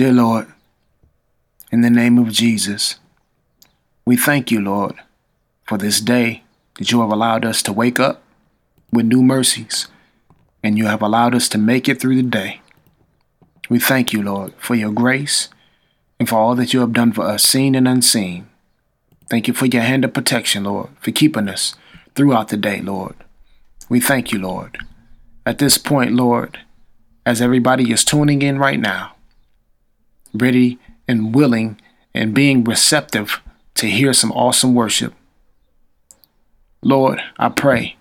Dear Lord, in the name of Jesus, we thank you, Lord, for this day that you have allowed us to wake up with new mercies and you have allowed us to make it through the day. We thank you, Lord, for your grace and for all that you have done for us, seen and unseen. Thank you for your hand of protection, Lord, for keeping us throughout the day, Lord. We thank you, Lord. At this point, Lord, as everybody is tuning in right now, ready and willing and being receptive to hear some awesome worship, Lord, I pray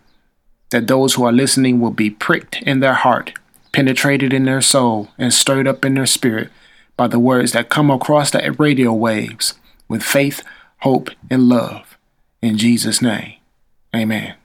that those who are listening will be pricked in their heart, penetrated in their soul, and stirred up in their spirit by the words that come across the radio waves with faith, hope, and love. In Jesus' name, amen.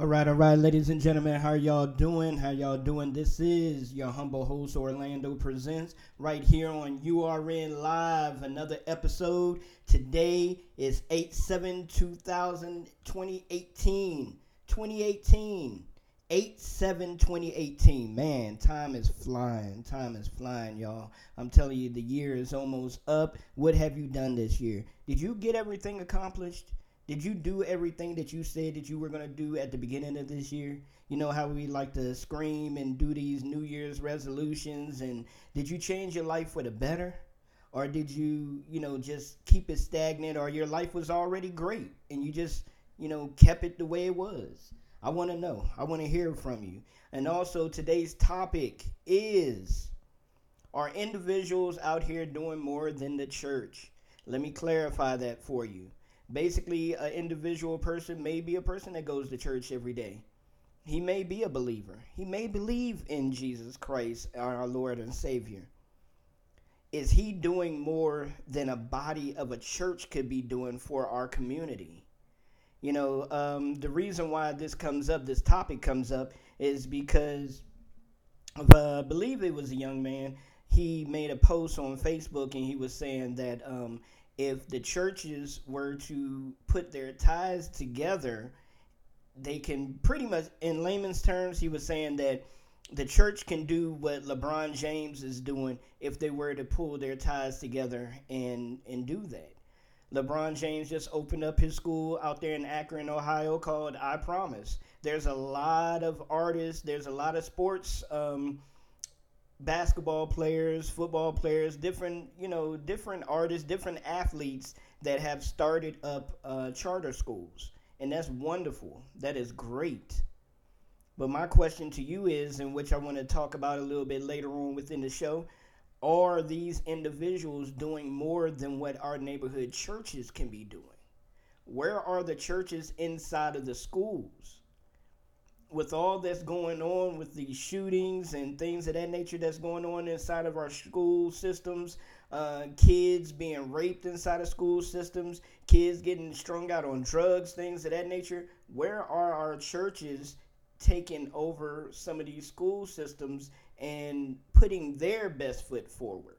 All right, all right, ladies and gentlemen, how y'all doing? How y'all doing? This is your humble host Orlando Presents right here on URN Live, another episode. Today is 8 7 2018. 2018. 8 7 2018. Man, time is flying. Time is flying, y'all. I'm telling you, the year is almost up. What have you done this year? Did you get everything accomplished? Did you do everything that you said that you were going to do at the beginning of this year? You know how we like to scream and do these New Year's resolutions and did you change your life for the better? Or did you, you know, just keep it stagnant or your life was already great and you just, you know, kept it the way it was? I want to know. I want to hear from you. And also today's topic is are individuals out here doing more than the church? Let me clarify that for you basically an individual person may be a person that goes to church every day. He may be a believer. He may believe in jesus christ our lord and savior. Is he doing more than a body of a church could be doing for our community? You know um, the reason why this comes up this topic comes up is because of, uh, i believe it was a young man. He made a post on facebook and he was saying that um, if the churches were to put their ties together, they can pretty much, in layman's terms, he was saying that the church can do what LeBron James is doing if they were to pull their ties together and and do that. LeBron James just opened up his school out there in Akron, Ohio, called I Promise. There's a lot of artists. There's a lot of sports um, basketball players, football players, different you know different artists, different athletes that have started up uh, charter schools, and that's wonderful. That is great. But my question to you is, and which I want to talk about a little bit later on within the show, are these individuals doing more than what our neighborhood churches can be doing? Where are the churches inside of the schools? With all that's going on with these shootings and things of that nature that's going on inside of our school systems, uh, kids being raped inside of school systems, kids getting strung out on drugs, things of that nature, where are our churches taking over some of these school systems and putting their best foot forward?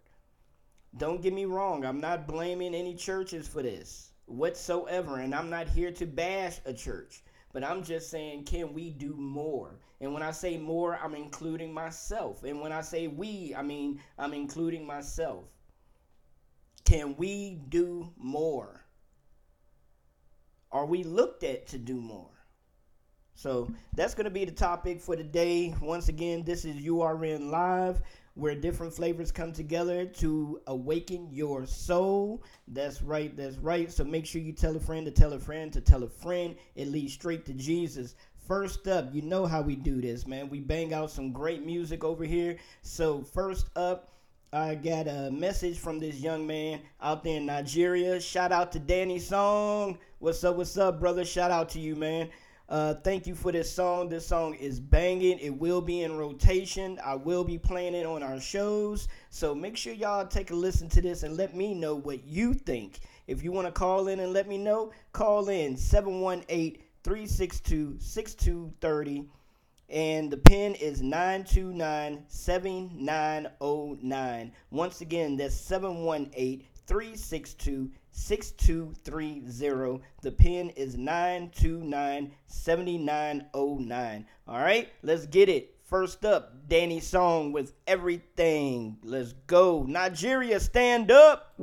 Don't get me wrong, I'm not blaming any churches for this whatsoever, and I'm not here to bash a church. But I'm just saying, can we do more? And when I say more, I'm including myself. And when I say we, I mean, I'm including myself. Can we do more? Are we looked at to do more? So that's going to be the topic for today. Once again, this is URN Live where different flavors come together to awaken your soul. That's right, that's right. So make sure you tell a friend to tell a friend to tell a friend. It leads straight to Jesus. First up, you know how we do this, man. We bang out some great music over here. So, first up, I got a message from this young man out there in Nigeria. Shout out to Danny Song. What's up, what's up, brother? Shout out to you, man. Uh, thank you for this song. This song is banging. It will be in rotation. I will be playing it on our shows. So make sure y'all take a listen to this and let me know what you think. If you want to call in and let me know, call in 718 362 6230. And the pin is 929 7909. Once again, that's 718 362 6230. The pin is 929 7909. All right, let's get it. First up, Danny Song with Everything. Let's go. Nigeria, stand up.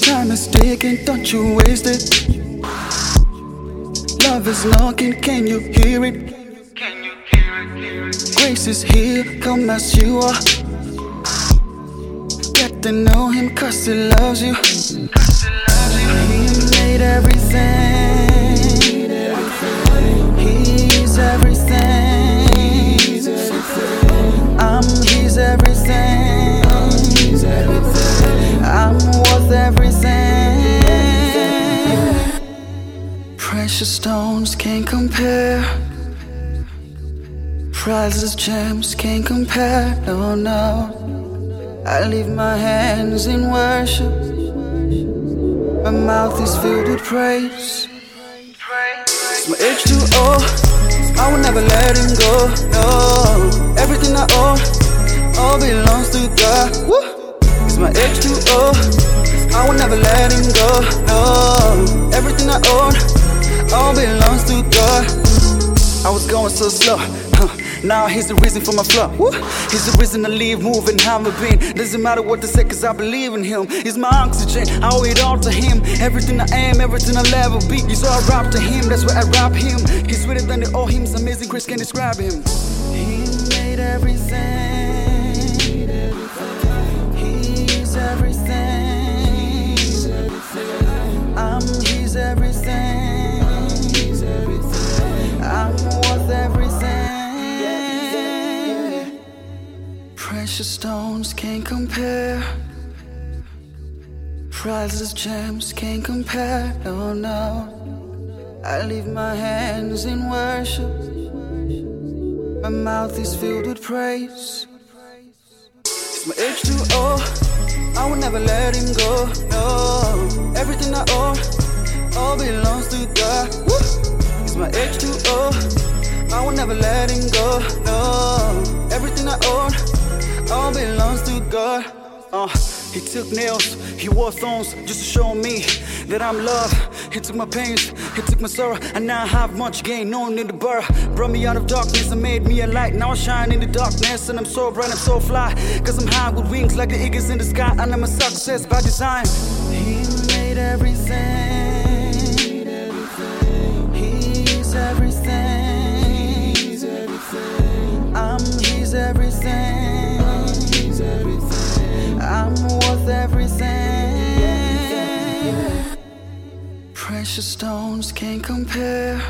Time is ticking, don't you waste it. Love is knocking, can you hear it? Grace is here, come as you are. Get to know him cause he loves you. He made everything. He's everything. I'm his everything. I'm worth everything. Precious stones can't compare. Priceless gems can't compare. No, no. I leave my hands in worship. My mouth is filled with praise. It's my H2O. I will never let him go. No, everything I own, all belongs to God. Woo. It's my H2O. I will never let him go. No, everything I own, all belongs to God. I was going so slow. Now he's the reason for my flow. He's the reason I leave, moving, haven't been. Doesn't matter what they say, cause I believe in him. He's my oxygen, I owe it all to him. Everything I am, everything I'll ever be. All I rap to him, that's why I rap him. He's sweeter than the all hymns, amazing Chris can describe him. He made everything. Precious stones can't compare. Priceless gems can't compare. No, no. I leave my hands in worship. My mouth is filled with praise. It's my H2O. I will never let him go. No, everything I own, all belongs to God. Woo. It's my H2O. I will never let him go. No, everything I own, all belongs to God. Uh, he took nails, he wore thorns just to show me that I'm loved. He took my pains, he took my sorrow, and now I have much gain. Known in the burr, brought me out of darkness and made me a light. Now I shine in the darkness, and I'm so bright, I'm so fly. Cause I'm high with wings like the eagles in the sky, and I'm a success by design. He made everything. He's everything. I'm his everything. I'm worth everything. Precious stones can't compare.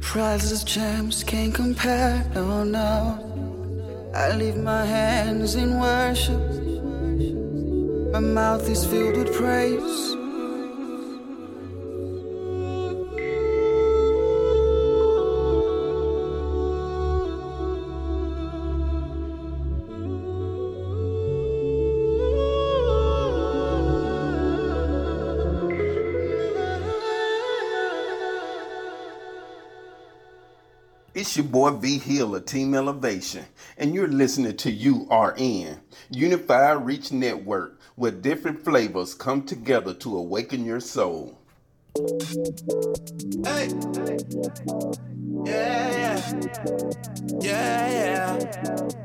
Priceless gems can't compare. No, no. I leave my hands in worship. My mouth is filled with praise. It's your boy V Hill of Team Elevation, and you're listening to URN, Unified Reach Network, where different flavors come together to awaken your soul. Hey. Yeah, yeah. Yeah, yeah.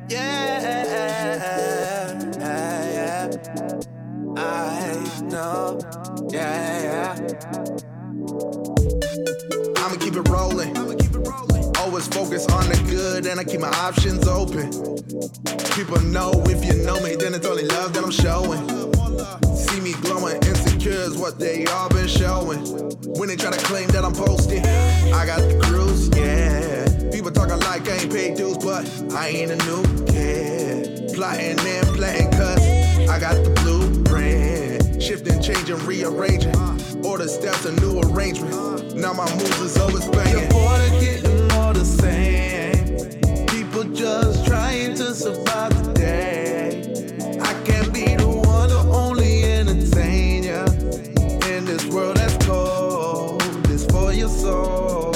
Yeah, yeah. I know. Yeah, yeah. I'ma keep it rolling. Always focus on the good and I keep my options open. People know if you know me, then it's only love that I'm showing. See me glowing, insecure is what they all been showing. When they try to claim that I'm posting, I got the cruise, yeah. People talking like I ain't paid dues, but I ain't a new kid. Plotting and playing cause I got the blueprint. Shifting, changing, rearranging. Order steps, a new arrangement. Now my moves is always banging. Your border getting more the same. People just trying to survive the day. I can't be the one to only entertain ya. In this world that's cold, it's for your soul.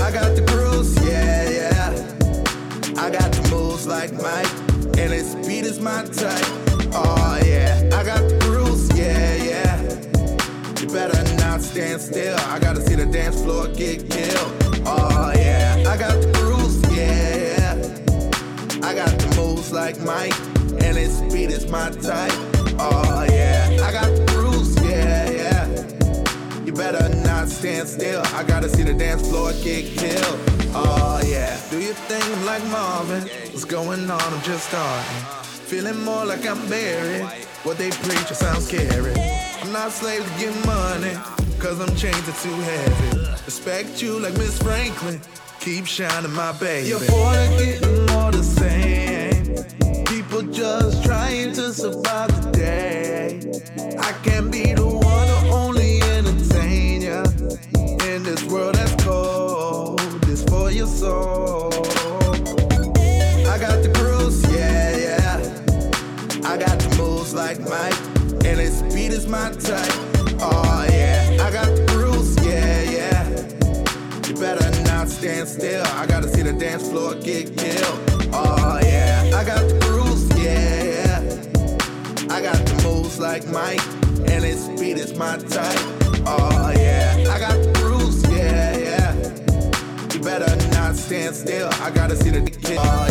I got the cruise, yeah, yeah. I got the moves like Mike, and its speed is my type. not stand still. I gotta see the dance floor get killed. Oh yeah, I got the rules, yeah. I got the moves like Mike, and his speed is my type. Oh yeah, I got the rules, yeah, yeah. You better not stand still. I gotta see the dance floor get killed. Oh yeah, do your thing like Marvin. What's going on? I'm just starting. Feeling more like I'm buried. What they preach, it sounds scary. I'm not slave to get money cause I'm chains to too heavy. Respect you like Miss Franklin. Keep shining, my baby. Your boy getting more the same. Floor get killed. Oh yeah, I got the bruise, yeah. I got the moves like Mike, and his speed is my type. Oh yeah, I got the bruise, yeah, yeah. You better not stand still. I gotta see the kill. Oh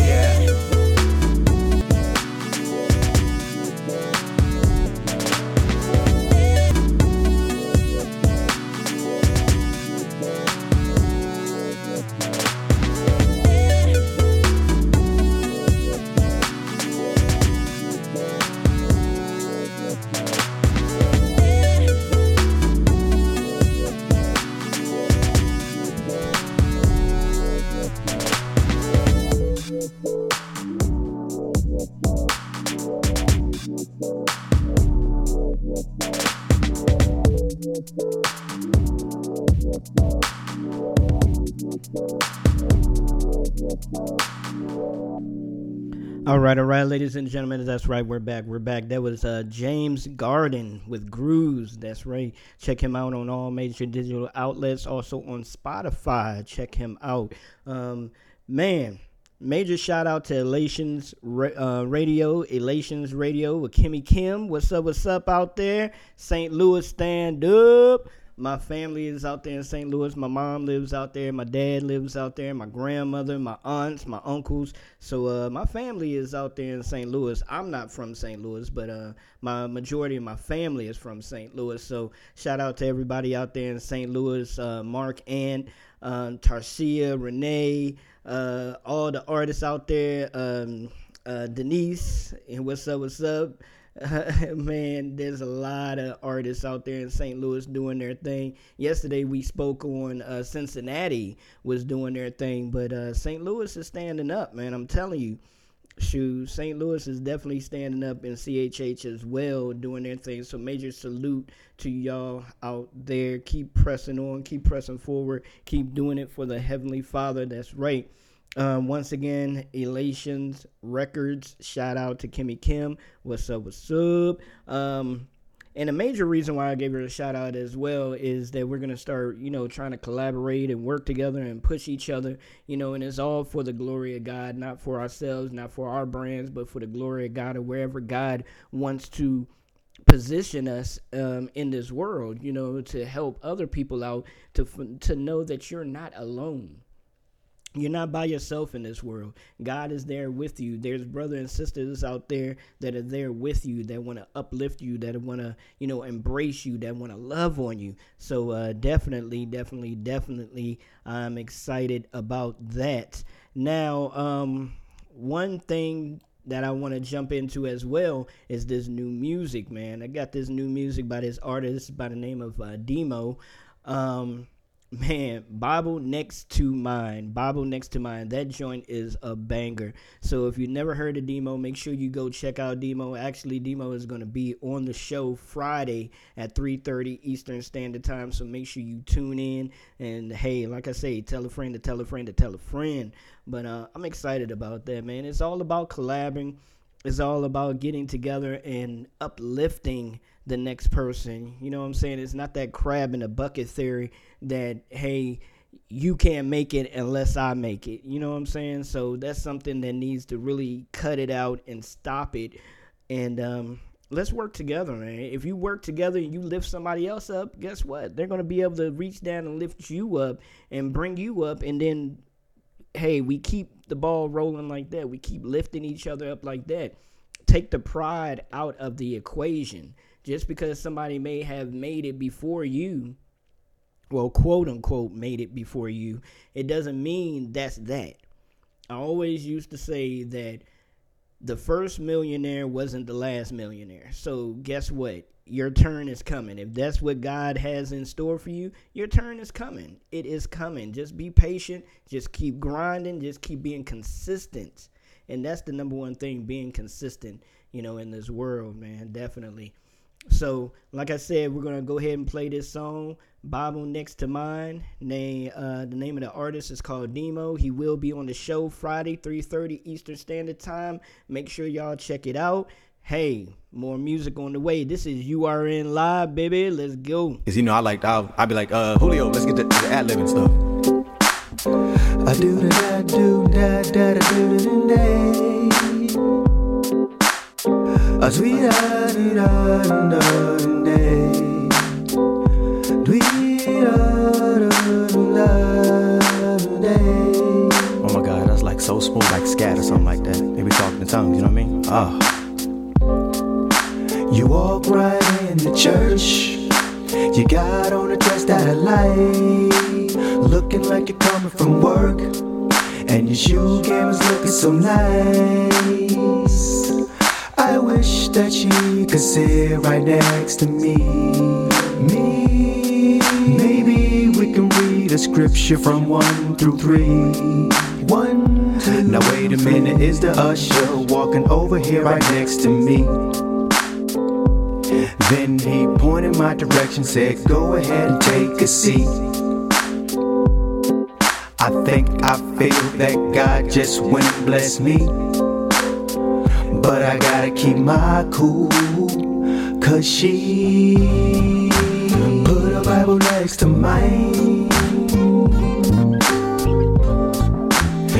ladies and gentlemen, that's right. We're back. We're back. That was uh, James Garden with Grooves. That's right. Check him out on all major digital outlets. Also on Spotify. Check him out. Um, man, major shout out to Elations uh, Radio, Elations Radio with Kimmy Kim. What's up? What's up out there? St. Louis, stand up. My family is out there in St. Louis. My mom lives out there. My dad lives out there. My grandmother, my aunts, my uncles. So uh, my family is out there in St. Louis. I'm not from St. Louis, but uh, my majority of my family is from St. Louis. So shout out to everybody out there in St. Louis. Uh, Mark and uh, Tarcia, Renee, uh, all the artists out there. Um, uh, Denise, and what's up? What's up? man, there's a lot of artists out there in St. Louis doing their thing. Yesterday we spoke on uh, Cincinnati was doing their thing, but uh, St. Louis is standing up, man. I'm telling you. Shoot, St. Louis is definitely standing up in CHH as well, doing their thing. So major salute to y'all out there. Keep pressing on, keep pressing forward, keep doing it for the Heavenly Father. That's right. Um, once again, Elations Records. Shout out to Kimmy Kim. What's up? What's up? Um, and a major reason why I gave her a shout out as well is that we're gonna start, you know, trying to collaborate and work together and push each other, you know, and it's all for the glory of God, not for ourselves, not for our brands, but for the glory of God and wherever God wants to position us um, in this world, you know, to help other people out to to know that you're not alone you're not by yourself in this world. God is there with you. There's brothers and sisters out there that are there with you, that want to uplift you, that want to, you know, embrace you, that want to love on you. So uh, definitely, definitely, definitely, I'm excited about that. Now, um, one thing that I want to jump into as well is this new music, man. I got this new music by this artist by the name of uh, Demo. Um, man bible next to mine. Bible next to mine. That joint is a banger. So if you never heard of demo make sure you go check out demo. Actually demo is going to be on the show friday at 3.30 eastern standard time so make sure you tune in. And hey like i say tell a friend to tell a friend to tell a friend. But uh, i'm excited about that man. It's all about collabing. It's all about getting together and uplifting the next person. You know what I'm saying? It's not that crab in a bucket theory that, hey, you can't make it unless I make it. You know what I'm saying? So that's something that needs to really cut it out and stop it. And um, let's work together, man. If you work together and you lift somebody else up, guess what? They're going to be able to reach down and lift you up and bring you up. And then, hey, we keep keep the ball rolling like that. We keep lifting each other up like that. Take the pride out of the equation. Just because somebody may have made it before you, well, quote unquote, made it before you, it doesn't mean that's that. I always used to say that the first millionaire wasn't the last millionaire. So, guess what? Your turn is coming. If that's what God has in store for you, your turn is coming. It is coming. Just be patient. Just keep grinding. Just keep being consistent. And that's the number one thing being consistent, you know, in this world, man. Definitely. So, like I said, we're gonna go ahead and play this song. Bible next to mine. Name uh, the name of the artist is called Demo. He will be on the show Friday, 3:30 Eastern Standard Time. Make sure y'all check it out. Hey, more music on the way. This is URN live, baby. Let's go. Cause you know I like I'll, I'll be like uh Julio, let's get to, to the ad lib and stuff. I do da da do da da da do da da A sweet Oh my god, that's like so smooth, like scat or something like that. Maybe talking in tongues, you know what I mean? Ah. You walk right in the church. You got on a dress that I like. Looking like you're coming from work. And your shoe game is looking so nice. I wish that you could sit right next to me. Me. Maybe we can read a scripture from one through three. One, two. Now wait a minute, is the usher walking over here right next to me? Then he pointed my direction, said, Go ahead and take a seat. I think I feel that God just went and blessed me. But I gotta keep my cool, cause she put a Bible next to mine.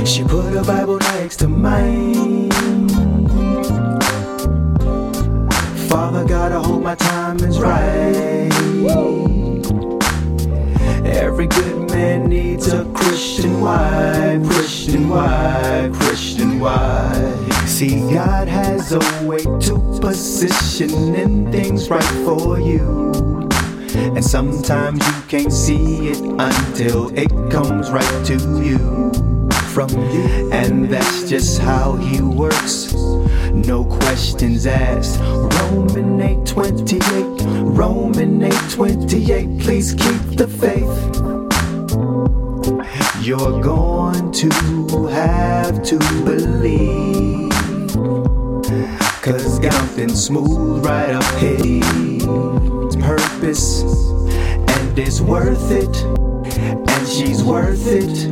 She put a Bible next to mine. Father God, I hope my time is right. Every good man needs a Christian wife, Christian wife, Christian wife. See, God has a way to positioning things right for you. And sometimes you can't see it until it comes right to you. From you. And that's just how he works. No questions asked. Roman 828, Roman 828, please keep the faith. You're going to have to believe. Cause something smooth right up here. It's purpose, and it's worth it. And she's worth it.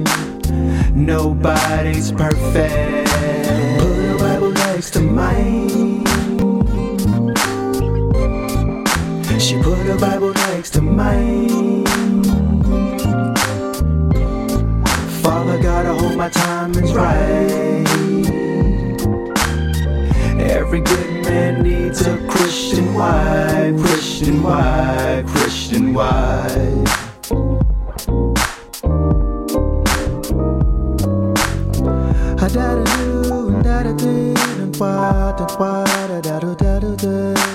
Nobody's perfect. Put a Bible next to mine. She put a Bible next to mine. My timing's right. Every good man needs a Christian wife, Christian wife, Christian wife. Da da do, da da da da da da.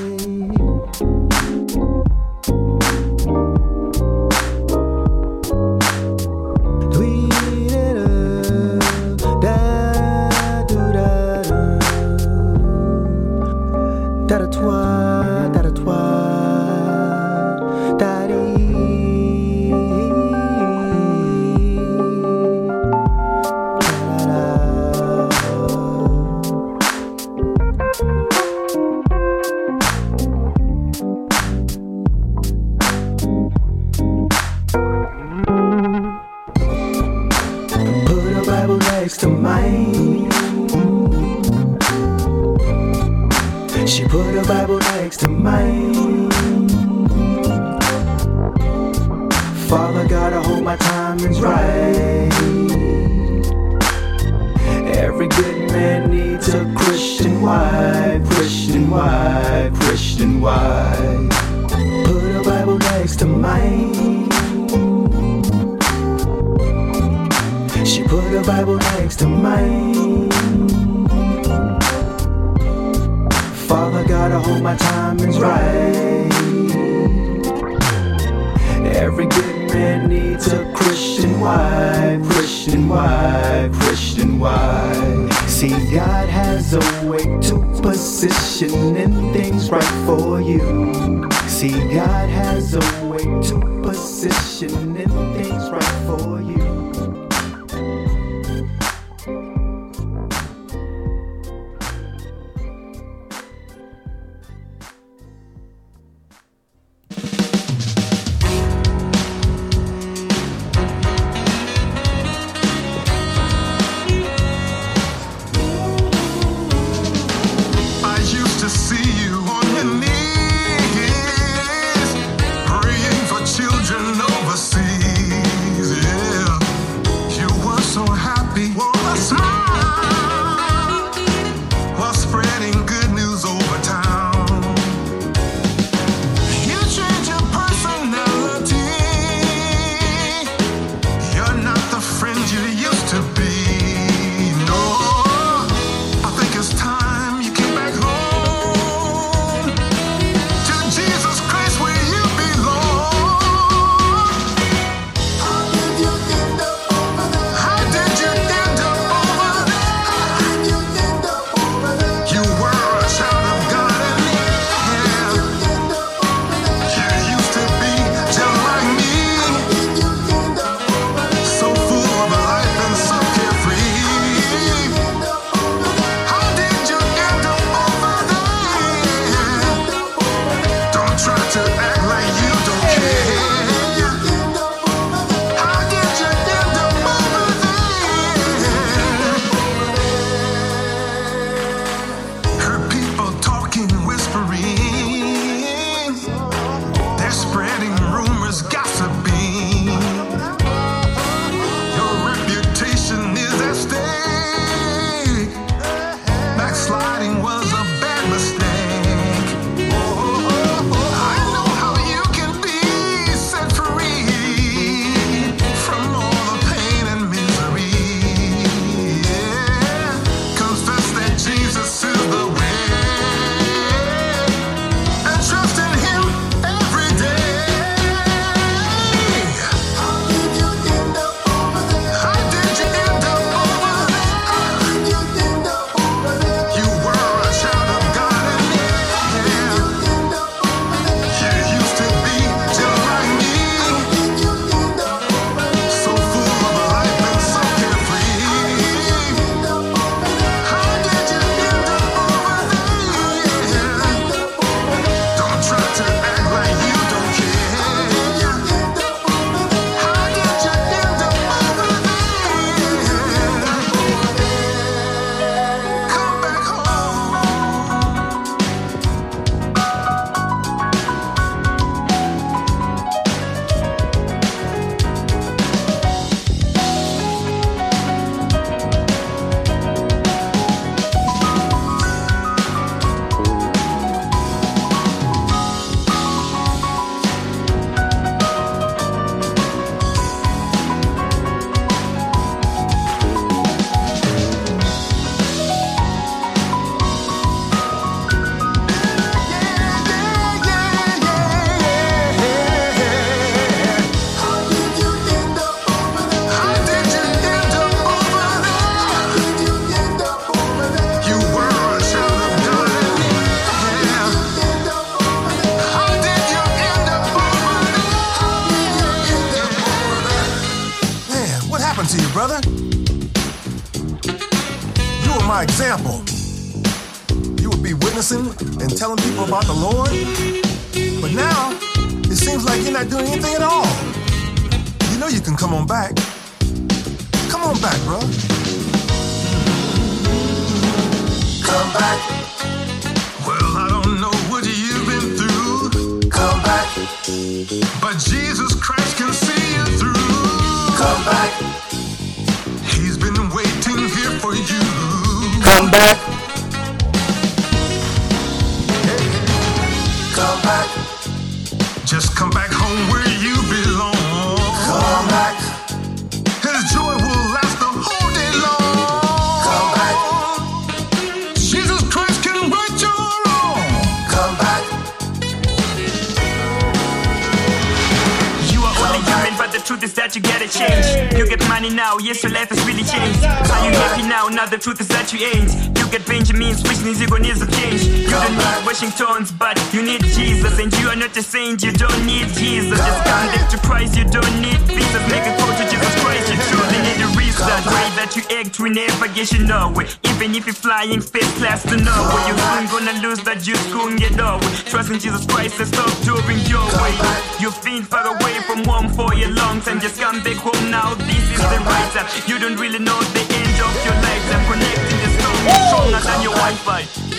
Washingtons, but you need Jesus. And you are not a saint, you don't need Jesus. Just come back to Christ, you don't need visas. Make a call to Jesus Christ, you truly need a reason. Way that you act, we never get you nowhere. Even if you're flying first class to nowhere, you're soon gonna lose that juice, soon get over. Trust in Jesus Christ and stop doing your way. You've been far away from home for a long time. Just come back home now, this is the right time. You don't really know the end of your life. I'm connecting the storm, stronger than your Wi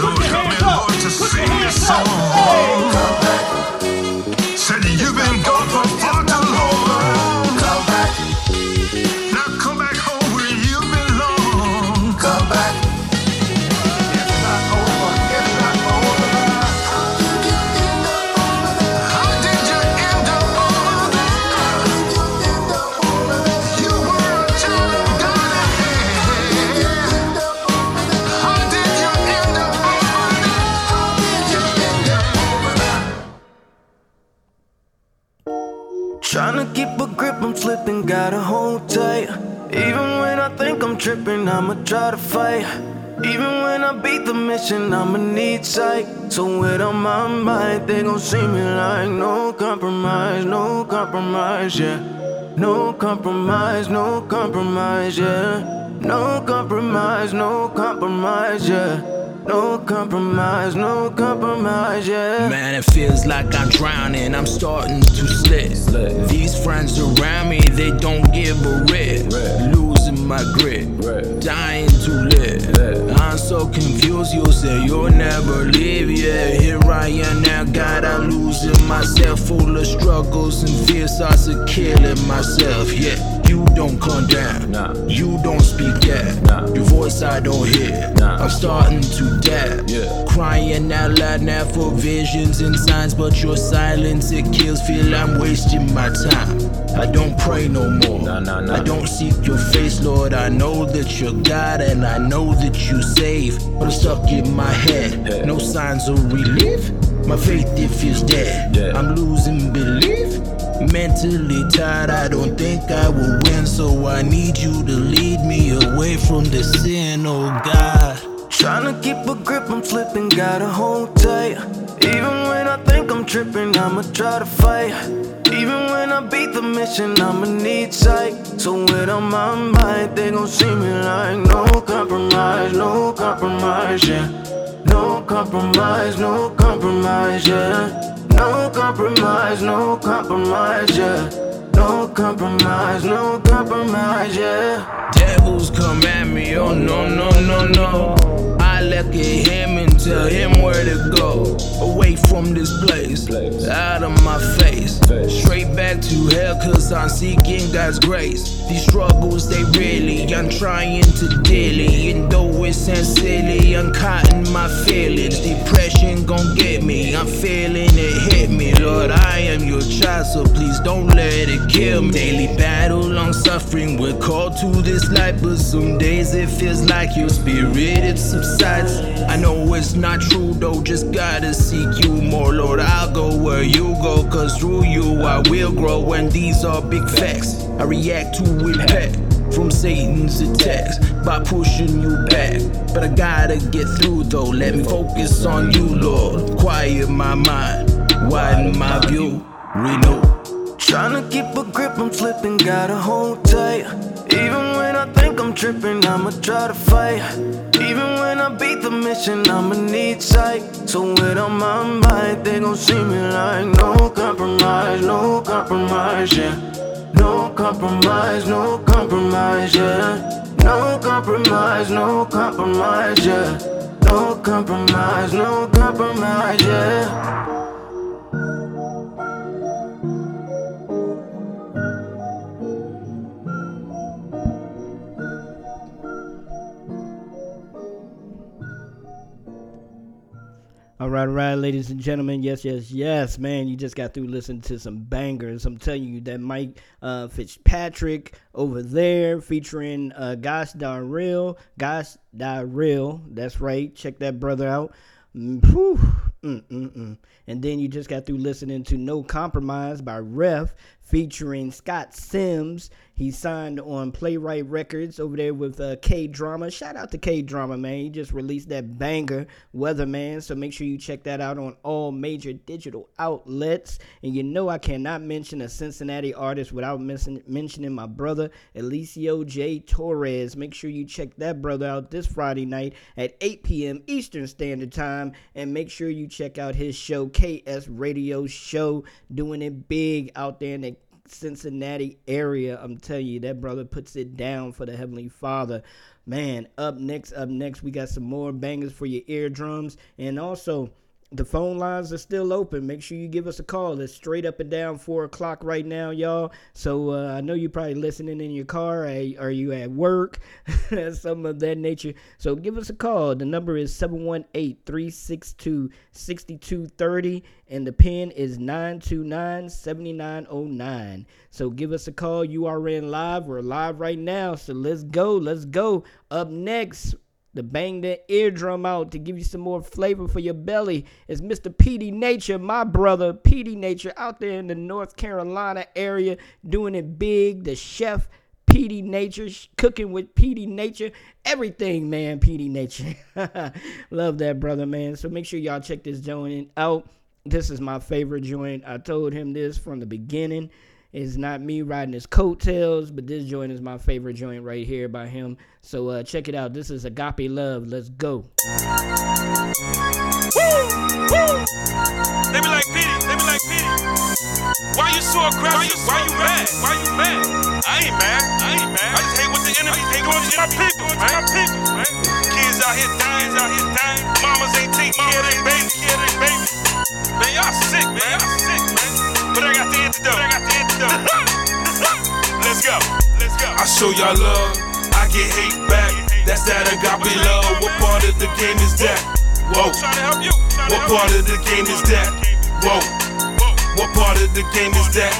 Fi. So help me, Lord, to sing this song. Said you've been gone for far Even when I think I'm tripping, I'ma try to fight. Even when I beat the mission, I'ma need sight. So with on my mind, they gon' see me like no compromise, no compromise, yeah. No compromise, no compromise, yeah. No compromise, no compromise, yeah. No compromise, no compromise, yeah. Man, it feels like I'm drowning, I'm starting to slip. These friends around me, they don't give a rip. Losing my grip, dying to live. I'm so confused, you say you'll never leave. Yeah, here I am now, God, I'm losing myself. Full of struggles and fears, of killing myself. Yeah, you don't come down, you don't speak that. Your voice I don't hear. I'm starting to dab, crying out loud now for visions and signs. But your silence it kills. Feel I'm wasting my time. I don't pray no more. I don't seek your face, Lord. I know that you're God and I know that you save. But I'm stuck in my head. No signs of relief. My faith it feels dead. I'm losing belief. Mentally tired, I don't think I will win. So I need you to lead me away from the sin, oh God. Tryna keep a grip, I'm slipping, gotta hold tight. Even when I think I'm tripping, I'ma try to fight. Even when I beat the mission, I'ma need sight. So with on my mind, they gon' see me like no compromise, no compromise, yeah. No compromise, no compromise, yeah. No compromise, no compromise, yeah. No compromise, no compromise, yeah. Devils come at me, oh no, no, no, no. I look at him and tell him where to go. Away from this place, out of my face. Straight back to hell, cause I'm seeking God's grace. These struggles, they really, I'm trying to daily. And though it sounds silly, I'm caught in my feelings. Depression gon' get me, I'm feeling it hit me. Lord, I am your child, so please don't let it kill me. Daily battle, long suffering, we're called to this life, but some days it feels like your spirit it subsides. I know it's not true though, just gotta seek you more, Lord. I'll go where you go, cause through you I will grow, and these are big facts. I react to it back from Satan's attacks by pushing you back. But I gotta get through though, let me focus on you, Lord. Quiet my mind, widen my view, renew. Tryna keep a grip, I'm slipping, gotta hold tight. Even when I think I'm tripping, I'ma try to fight. Even when I beat the mission, I'ma need sight. So with on my mind, they gon' see me like no compromise, no compromise, yeah. No compromise, no compromise, yeah. No compromise, no compromise, yeah. No compromise, no compromise, right, all right, ladies and gentlemen. Yes, yes, yes, man. You just got through listening to some bangers. I'm telling you that Mike uh, Fitzpatrick over there featuring uh, Gosh Darrell. Gosh. That's right. Check that brother out. Mm, whew. Mm, mm, mm. And then you just got through listening to No Compromise by Ref featuring Scott Sims. He signed on Playwright Records over there with uh, K Drama. Shout out to K Drama, man. He just released that banger, Weatherman. So make sure you check that out on all major digital outlets. And you know I cannot mention a Cincinnati artist without mention, mentioning my brother, Elicio J. Torres. Make sure you check that brother out this Friday night at 8 p.m. Eastern Standard Time. And make sure you check out his show, KS Radio Show, doing it big out there in the Cincinnati area. I'm telling you, that brother puts it down for the Heavenly Father. Man, up next, up next, we got some more bangers for your eardrums. And also, the phone lines are still open. Make sure you give us a call. It's straight up and down four o'clock right now, y'all. So uh, I know you're probably listening in your car. Are you at work? Some of that nature. So give us a call. The number is 718 362 6230 and the pin is 929 7909. So give us a call. You are in live. We're live right now. So let's go. Let's go. Up next to bang that eardrum out to give you some more flavor for your belly is Mr. PD Nature, my brother, PD Nature, out there in the North Carolina area doing it big. The chef, PD Nature, cooking with PD Nature, everything, man, PD Nature. Love that brother, man. So make sure y'all check this joint out. This is my favorite joint. I told him this from the beginning. It's not me riding his coattails, but this joint is my favorite joint right here by him. So uh, check it out. This is Agape Love. Let's go. Woo! Woo! They be like Pity. They be like Pity. Why you so aggressive? Why you, Why you mad? Why you mad? I ain't mad. I ain't mad. I just hate what the enemy hate doing to my people, man. My people, man. Kids out here dying, out here dying. Mamas ain't taking care of their baby, care of their baby. Man, y'all sick, man. Y'all sick, man. But I got the antidote. But I got the Let's go. Let's go. I show y'all love, I get hate back. That's that agape love. What part of the game is that? Whoa. What part of the game is that? Whoa. What part of the game is that?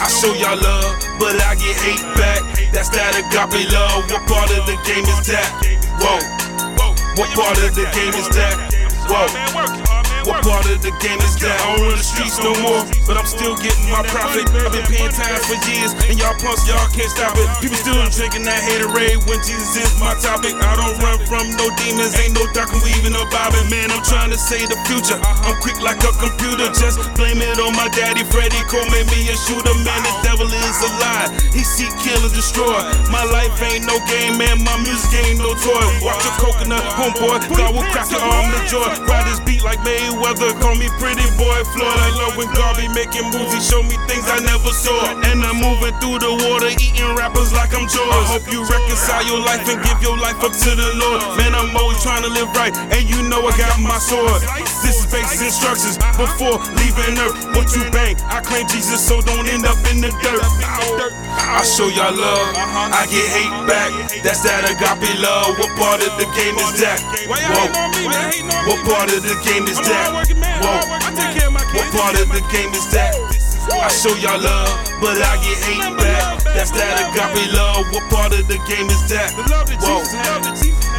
I show y'all love, but I get hate back. That's that agape love. What part of the game is that? Whoa. What part of the game is that? Whoa. What part of the game is that? I don't run the streets no more, but I'm still getting my profit. I've been paying time for years, and y'all punks, y'all can't stop it. People still drinking that haterade when Jesus is my topic. I don't run from no demons, ain't no dark weaving no bobbing. Man, I'm trying to save the future. I'm quick like a computer, just blame it on my daddy. Freddie Cole made me a shooter, man. The devil is a lie. He seek, kill, and destroy. My life ain't no game, man. My music ain't no toy. Watch a coconut, homeboy. God will crack your arm the joy. Ride this beat like Mayweather. Call me pretty boy Floyd. I love when God making moves. He show me things I never saw. And I'm moving through the water, eating rappers like I'm George. I hope you reconcile your life and give your life up to the Lord. Man, I'm always trying to live right, and you know I got my sword. This is basic instructions before leaving earth. What you bang, I claim Jesus, so don't end up in the dirt. I show y'all love, I get hate back. That's that agape love. What part of the game is that? Whoa. What part of the game is that? Whoa. What part of the game is that? I show y'all love, but I get hate back. That's that agape love. What part of the game is that? Whoa.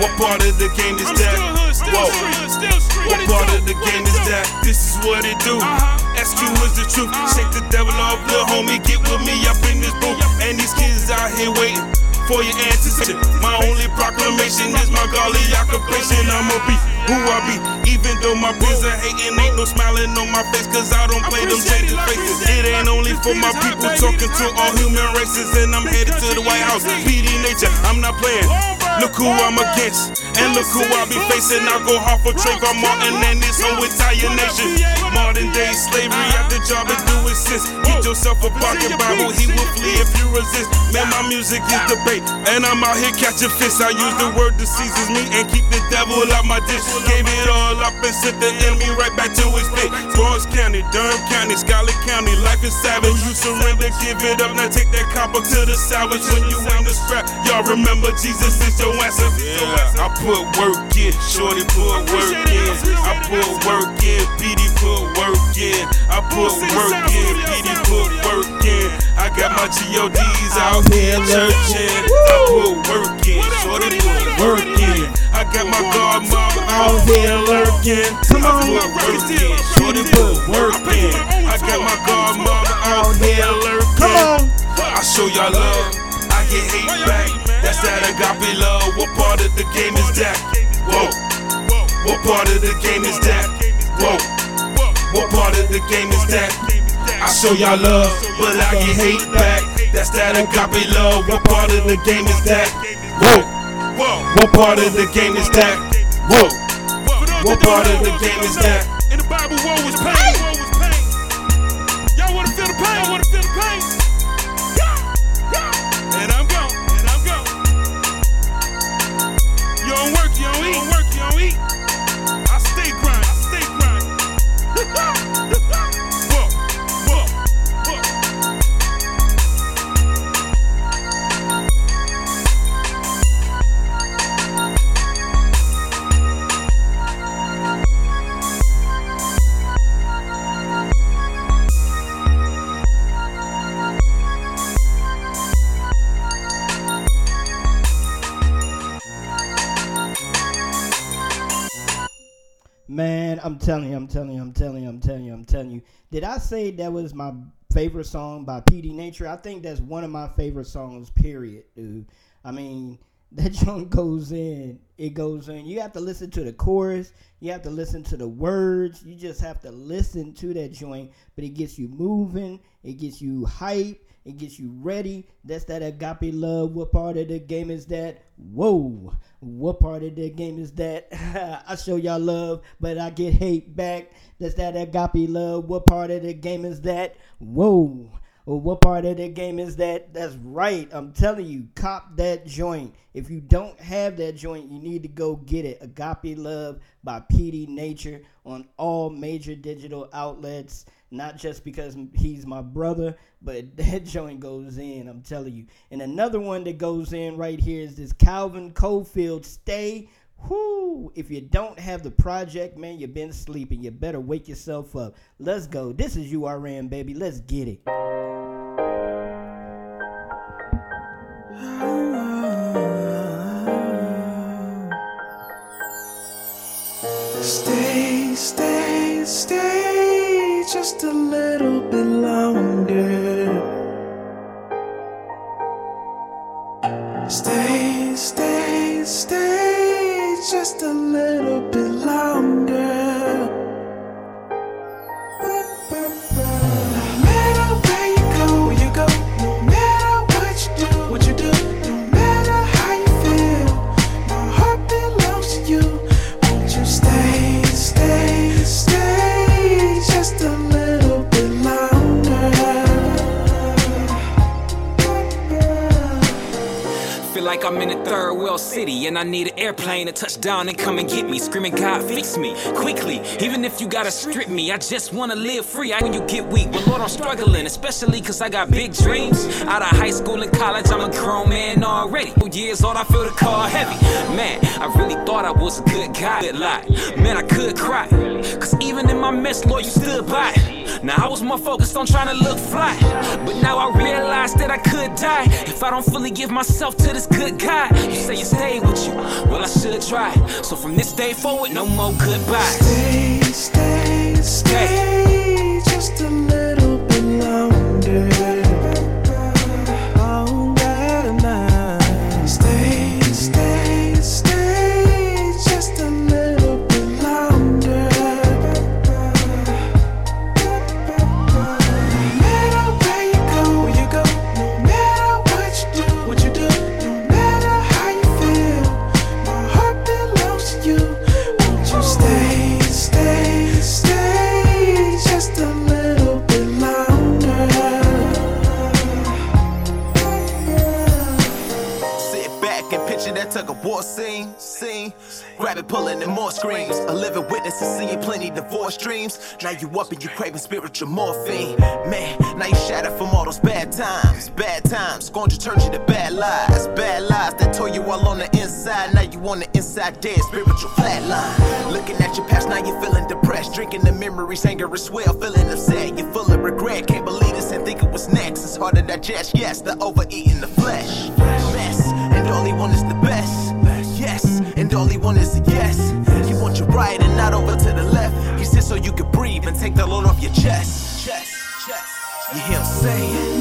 What part of the game is that? Whoa. What part of the game is that? This is what it do. SQ is the truth. Shake the devil off, little homie. Get with me up in this booth. And these kids out here waiting for your answers. My only proclamation is my godly occupation. I'ma be who I be, even though my biz are hating. Ain't no smiling on my face, cause I don't play them changing faces. It ain't only for my people, talking to all human races. And I'm headed to the White House. PD nature, I'm not playing. Look who I'm against, and look who I'll be facing. I go hard for Trayvon Martin and this whole entire nation. Modern day slavery at the job and do it since. Get yourself a pocket Bible, he will flee if you resist. Man, my music is debate, and I'm out here catching fish. I use the word that seasons me and keep the devil out my dish. Gave it all up and sent the enemy right back to his pit. Bronx County, Durham County, Scholar County, life is savage. You surrender, give it up, now take that copper to the salvage. When you ain't the scrap, y'all remember Jesus is your answer. I put work in, shorty put work in. I put work in, PD put work in. I put work in, PD put work in. I got my GODs out here churching. I put work in, shorty put work in. I got my godmother out here lurking. Come on, I put work in, shorty put work in. I got my godmother out here lurking. I show y'all love, I get hate back. That's that agape love. What part of the game is that? Whoa. What part of the game is that? Whoa. What part of the game is that? I show y'all love, but I get hate back. That's that agape love. What part of the game is that? Whoa. What part of the game is that? Whoa. What part of the game is that? Don't I'm telling you, I'm telling you, I'm telling you, I'm telling you. Did I say that was my favorite song by PD Nature? I think that's one of my favorite songs, period, dude. I mean, that joint goes in, it goes in. You have to listen to the chorus, you have to listen to the words, you just have to listen to that joint, but it gets you moving, it gets you hype, it gets you ready. That's that agape love. What part of the game is that? Whoa. What part of the game is that? I show y'all love, but I get hate back. That's that agape love. What part of the game is that? Whoa. What part of the game is that? That's right. I'm telling you, cop that joint. If you don't have that joint, you need to go get it. Agape Love by PD Nature on all major digital outlets. Not just because he's my brother, but that joint goes in. I'm telling you. And another one that goes in right here is this Calvin Cofield Stay. Whoo! If you don't have the project, man, you've been sleeping. You better wake yourself up. Let's go. This is URN, baby. Let's get it. Stay, stay, stay just a little city and I need an airplane to touch down and come and get me. Screaming, God, fix me quickly. Even if you gotta strip me, I just wanna live free. I when you get weak, but Lord, I'm struggling, especially cause I got big dreams. Out of high school and college, I'm a grown man already. Years old, I feel the car heavy. Man, I really thought I was a good guy. Good lie. Man, I could cry. Cause even in my mess, Lord, you stood by. Now I was more focused on trying to look fly. But now I realize that I could die if I don't fully give myself to this good guy. You say you stay with you, well, I should try. So from this day forward, no more goodbyes. Stay, stay, stay just war scene. Scene. Grab it, pulling in more screams. A living witness to seeing plenty divorce dreams. Now you up and you craving spiritual morphine. Man, now you shattered from all those bad times. Bad times. Going to turn you to bad lies. Bad lies that tore you all on the inside. Now you on the inside dead. Spiritual flatline. Looking at your past, now you feeling depressed. Drinking the memories, anger as well. Feeling upset. You're full of regret. Can't believe this and think it was next. It's hard to digest. Yes, the overeating the flesh. Mess. And all he want is the best. Yes. And all he want is a yes. He want you right and not over to the left. He said so you can breathe and take the load off your chest. Chest. Chest. You hear him say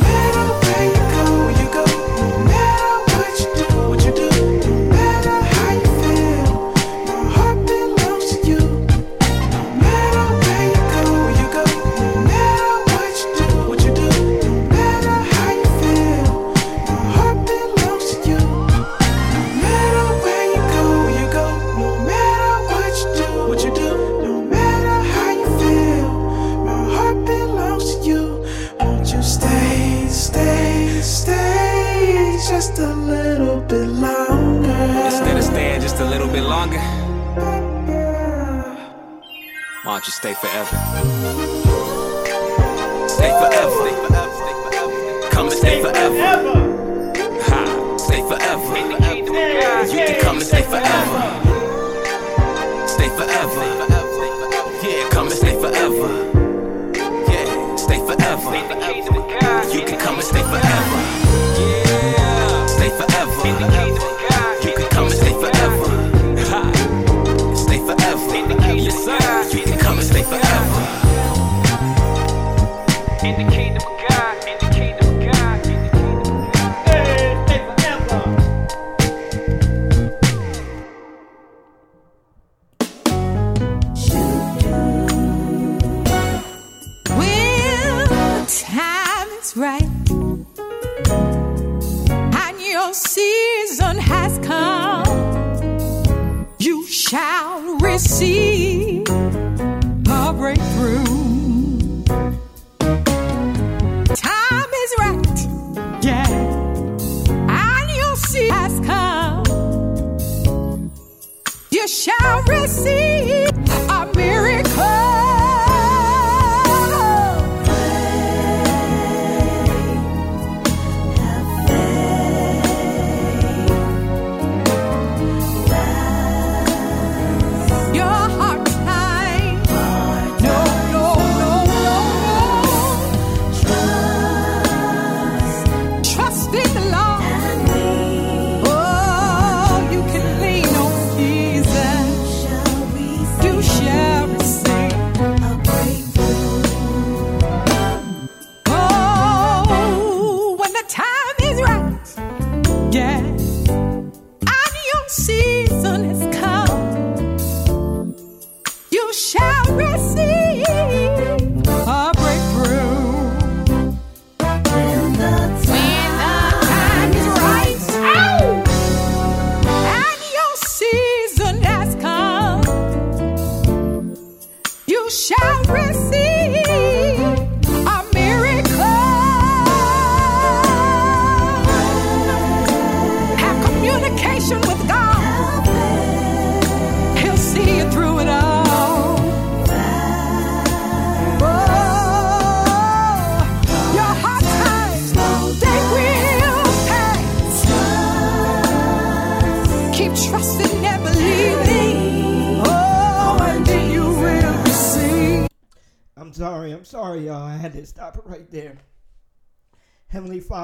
You stay forever? Stay forever. Come and stay forever. Ha, stay forever. You can come and stay forever. Stay forever. Yeah, come and stay forever. Yeah, stay forever. You can come and stay forever. Yeah, stay forever.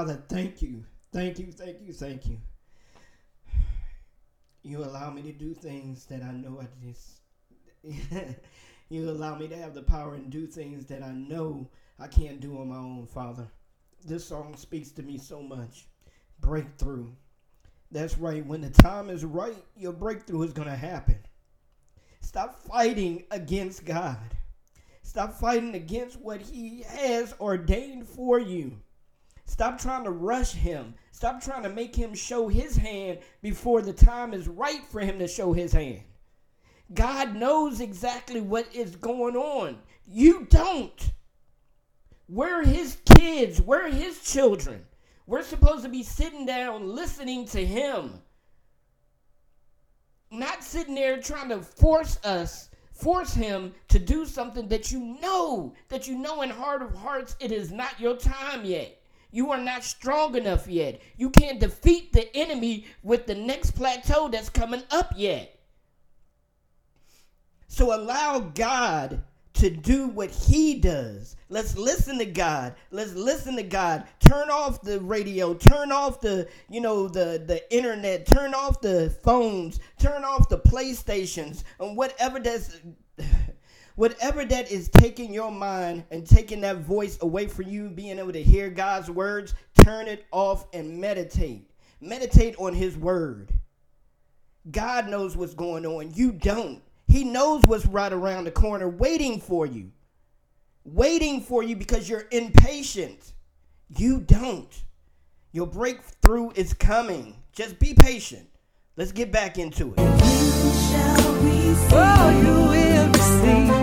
Father, thank you. Thank you, thank you, thank you. You allow me to do things that I know I just. you allow me to have the power and do things that I know I can't do on my own, Father. This song speaks to me so much. Breakthrough. That's right. When the time is right, your breakthrough is going to happen. Stop fighting against God. Stop fighting against what He has ordained for you. Stop trying to rush Him. Stop trying to make Him show His hand before the time is right for Him to show His hand. God knows exactly what is going on. You don't. We're His kids, we're His children. We're supposed to be sitting down listening to Him. Not sitting there trying to force us, force Him to do something that you know, that you know in heart of hearts it is not your time yet. You are not strong enough yet. You can't defeat the enemy with the next plateau that's coming up yet. So allow God to do what he does. Let's listen to God. Let's listen to God. Turn off the radio, turn off the, you know, the the internet, turn off the phones, turn off the PlayStations and whatever that's whatever that is taking your mind and taking that voice away from you being able to hear God's words, turn it off and meditate. Meditate on his word. God knows what's going on. You don't. He knows what's right around the corner waiting for you. Waiting for you because you're impatient. You don't. Your breakthrough is coming. Just be patient. Let's get back into it. Oh, you will receive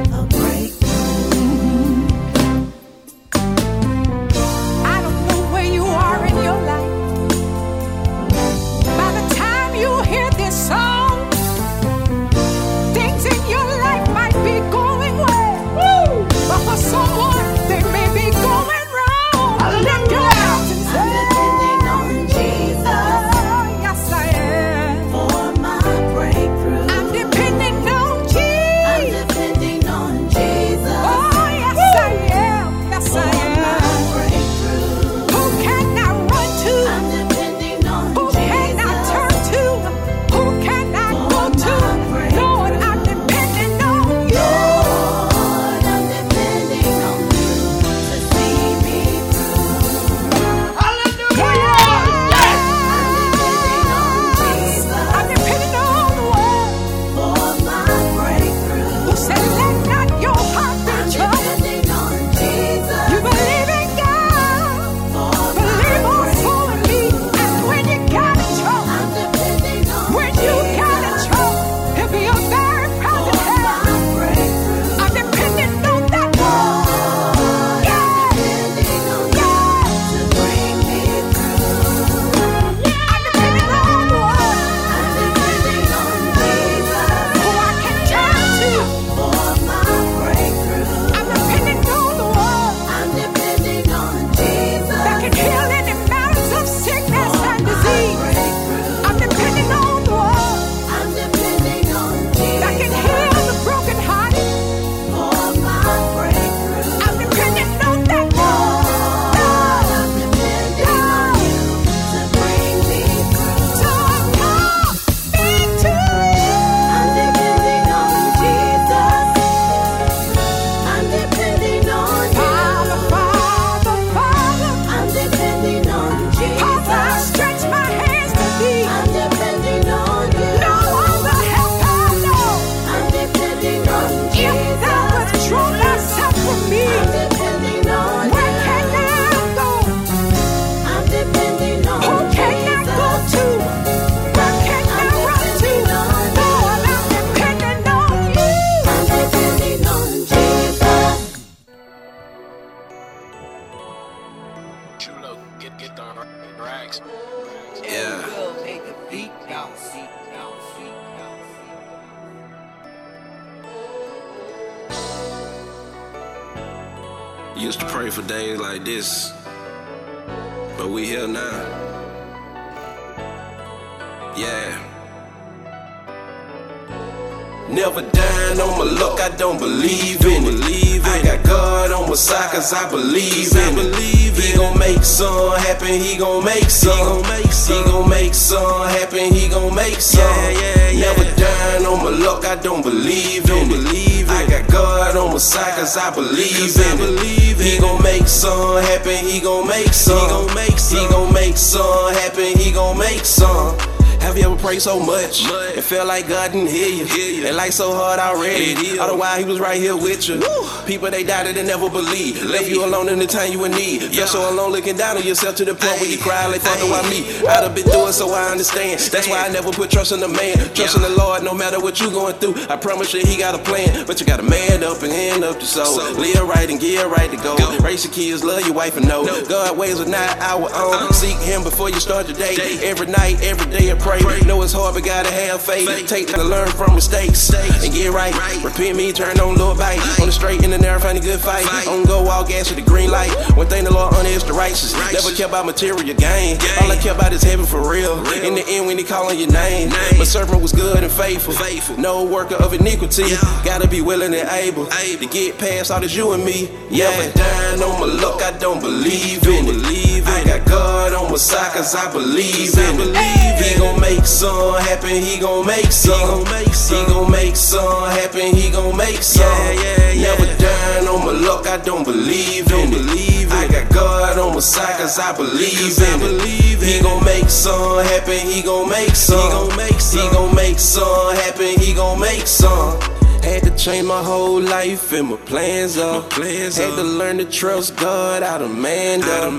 luck, I don't believe in it. I got God on my side, cause I believe in it. He gon' make some happen, he gon' make some. He gon' make some happen, he gon' make some. Yeah Never dying on my luck, I don't believe in it. I got God on my side, cause I believe in it. He gon' make some happen, he gon' make some. He gon' make some happen, he gon' make some. Have you ever prayed so much? It felt like God didn't hear you. And like so hard already. While he was right here with you. People they doubted and never believed. Left you alone in the time you in need. You're so alone looking down on yourself to the point where you cry like fuck why me? I'd have been through it so I understand. That's why I never put trust in the man. Trust in the Lord no matter what you going through. I promise you he got a plan. But you gotta man up and hand up your soul. Live right and get right to go. Raise your kids, love your wife and know. God ways are not our own. Uh-huh. Seek him before you start your day. Every night, every day I pray. Know it's hard, but gotta have faith. Take to learn from mistakes and get right. Repent me, turn on little bite. On the straight and the narrow, find a good fight. On go, all gas with the green light. One thing the Lord honor is the righteous. Never care about material gain. All I care about is heaven for real. In the end, when he calling your name. My servant was good and faithful. No worker of iniquity. Gotta be willing and able to get past all this you and me. Never dying on my luck, I don't believe in it. I got God on my side, cause I believe in it. He gon' make some happen, he gon' make some. He gon' make some happen, he gon' make some. Yeah Never dying on my luck, I don't believe in it. I got God on my side, cause I believe in it. He gon' make some happen, he gon' make some. He gon' make some happen, he gon' make some. Had to change my whole life and my plans up. Had to learn to trust God out of man up.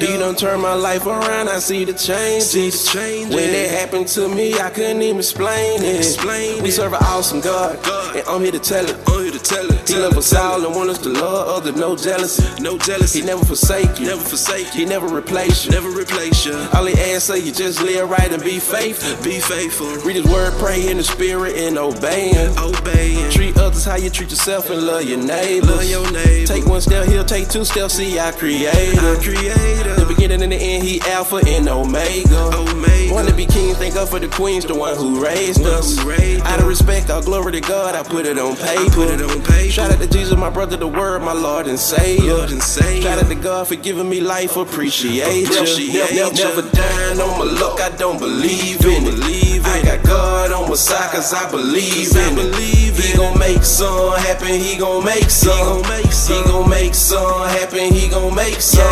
He done turned my life around, I see the changes. When it happened to me, I couldn't even explain it. We serve an awesome God, and I'm here to tell it. To tell it. He love us all and want us to love others, no jealousy. No jealousy. He never forsake you. Never forsake you. He never replace you. Never replace you. All he asks say you just live right and be faithful. Be faithful. Read his word, pray in the spirit, and obey him. Obey him. Treat others how you treat yourself and love your neighbors. Love your neighbors. Take one step, he'll take two steps. See, I created. I created. The beginning and the end, he Alpha and Omega. Omega. Want to be king, thank God for the queens, the one who raised us. Out of respect, all glory to God, I put it on paper. Put it on paper. Shout out to Jesus, my brother, the word, my Lord and Savior. Lord and Savior. Shout out to God for giving me life, appreciate you. Never, ya. never dying on my luck, I don't believe in it. I got God on my side, cause I believe in it. He gon' make some happen, he gon' make some. He gon' make some happen, he gon' make some.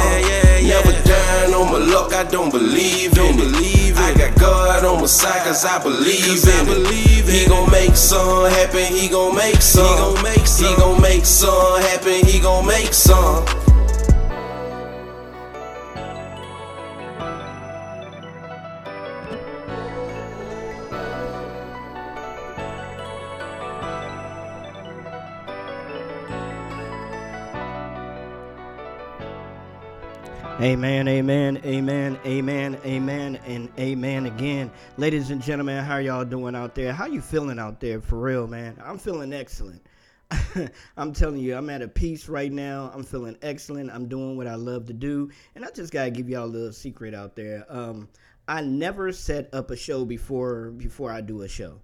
Never dying on my luck, I don't believe in it. I got God on my side, cause I believe in it. He gon' make some happen, he gon' make some. He gon' make some happen, he gon' make some. Amen, amen, amen, amen, amen, and amen again. Ladies and gentlemen, how y'all doing out there? How you feeling out there for real, man? I'm feeling excellent. I'm telling you, I'm at a peace right now. I'm feeling excellent. I'm doing what I love to do. And I just gotta give y'all a little secret out there. Um, I never set up a show before before I do a show.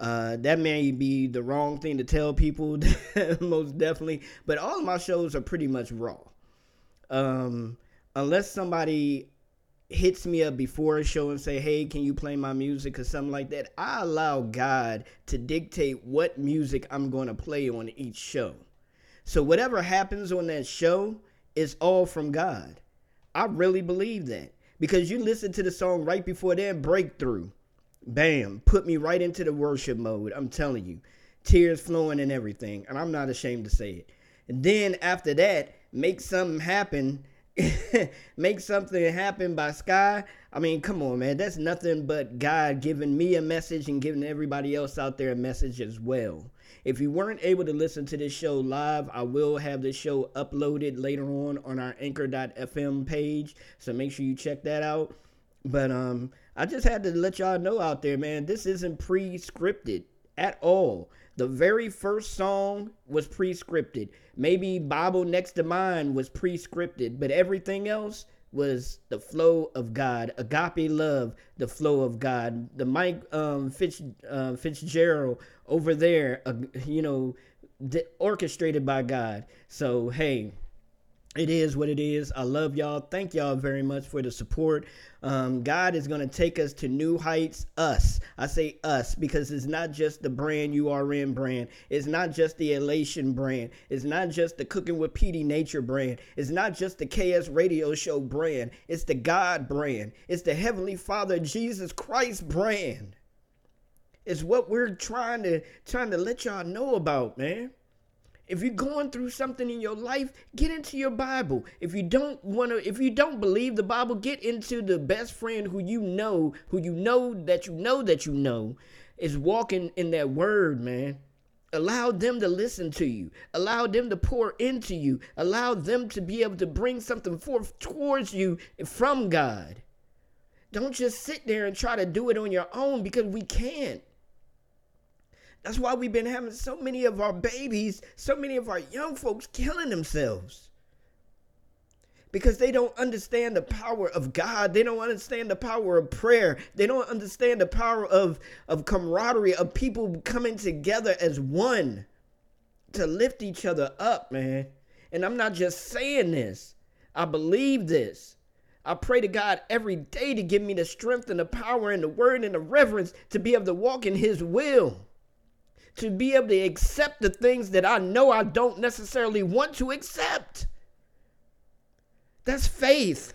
Uh, that may be the wrong thing to tell people, most definitely. But all of my shows are pretty much raw. Um, unless somebody hits me up before a show and say, "Hey, can you play my music?" or something like that, I allow God to dictate what music I'm going to play on each show. So whatever happens on that show is all from God. I really believe that because you listen to the song right before that breakthrough, bam, put me right into the worship mode. I'm telling you, tears flowing and everything, and I'm not ashamed to say it. And then after that, make something happen make something happen by sky. I mean come on man. That's nothing but god giving me a message and giving everybody else out there a message as well. If you weren't able to listen to this show live i will have this show uploaded later on on our anchor.fm page. So make sure you check that out. But um I just had to let y'all know out there, man, this isn't pre scripted at all. The very first song was pre scripted. Maybe Bible Next to Mine was pre scripted, but everything else was the flow of God, agape love, the flow of God. The Mike um, Fitz, uh, Fitzgerald over there, uh, you know, orchestrated by God. So hey, it is what it is. I love y'all. Thank y'all very much for the support. Um, God is going to take us to new heights. Us. I say us because it's not just the brand URN brand. It's not just the Elation brand. It's not just the Cooking with PD Nature brand. It's not just the KS Radio Show brand. It's the God brand. It's the Heavenly Father Jesus Christ brand. It's what we're trying to trying to let y'all know about, man. If you're going through something in your life, get into your Bible. If you don't want to if you don't believe the Bible, get into the best friend who you know, who you know that you know that you know is walking in that word, man. Allow them to listen to you. Allow them to pour into you. Allow them to be able to bring something forth towards you from God. Don't just sit there and try to do it on your own because we can't. That's why we've been having so many of our babies, so many of our young folks killing themselves. Because they don't understand the power of God. They don't understand the power of prayer. They don't understand the power of, of camaraderie, of people coming together as one to lift each other up, man. And I'm not just saying this, I believe this. I pray to God every day to give me the strength and the power and the word and the reverence to be able to walk in His will to be able to accept the things that I know I don't necessarily want to accept. That's faith.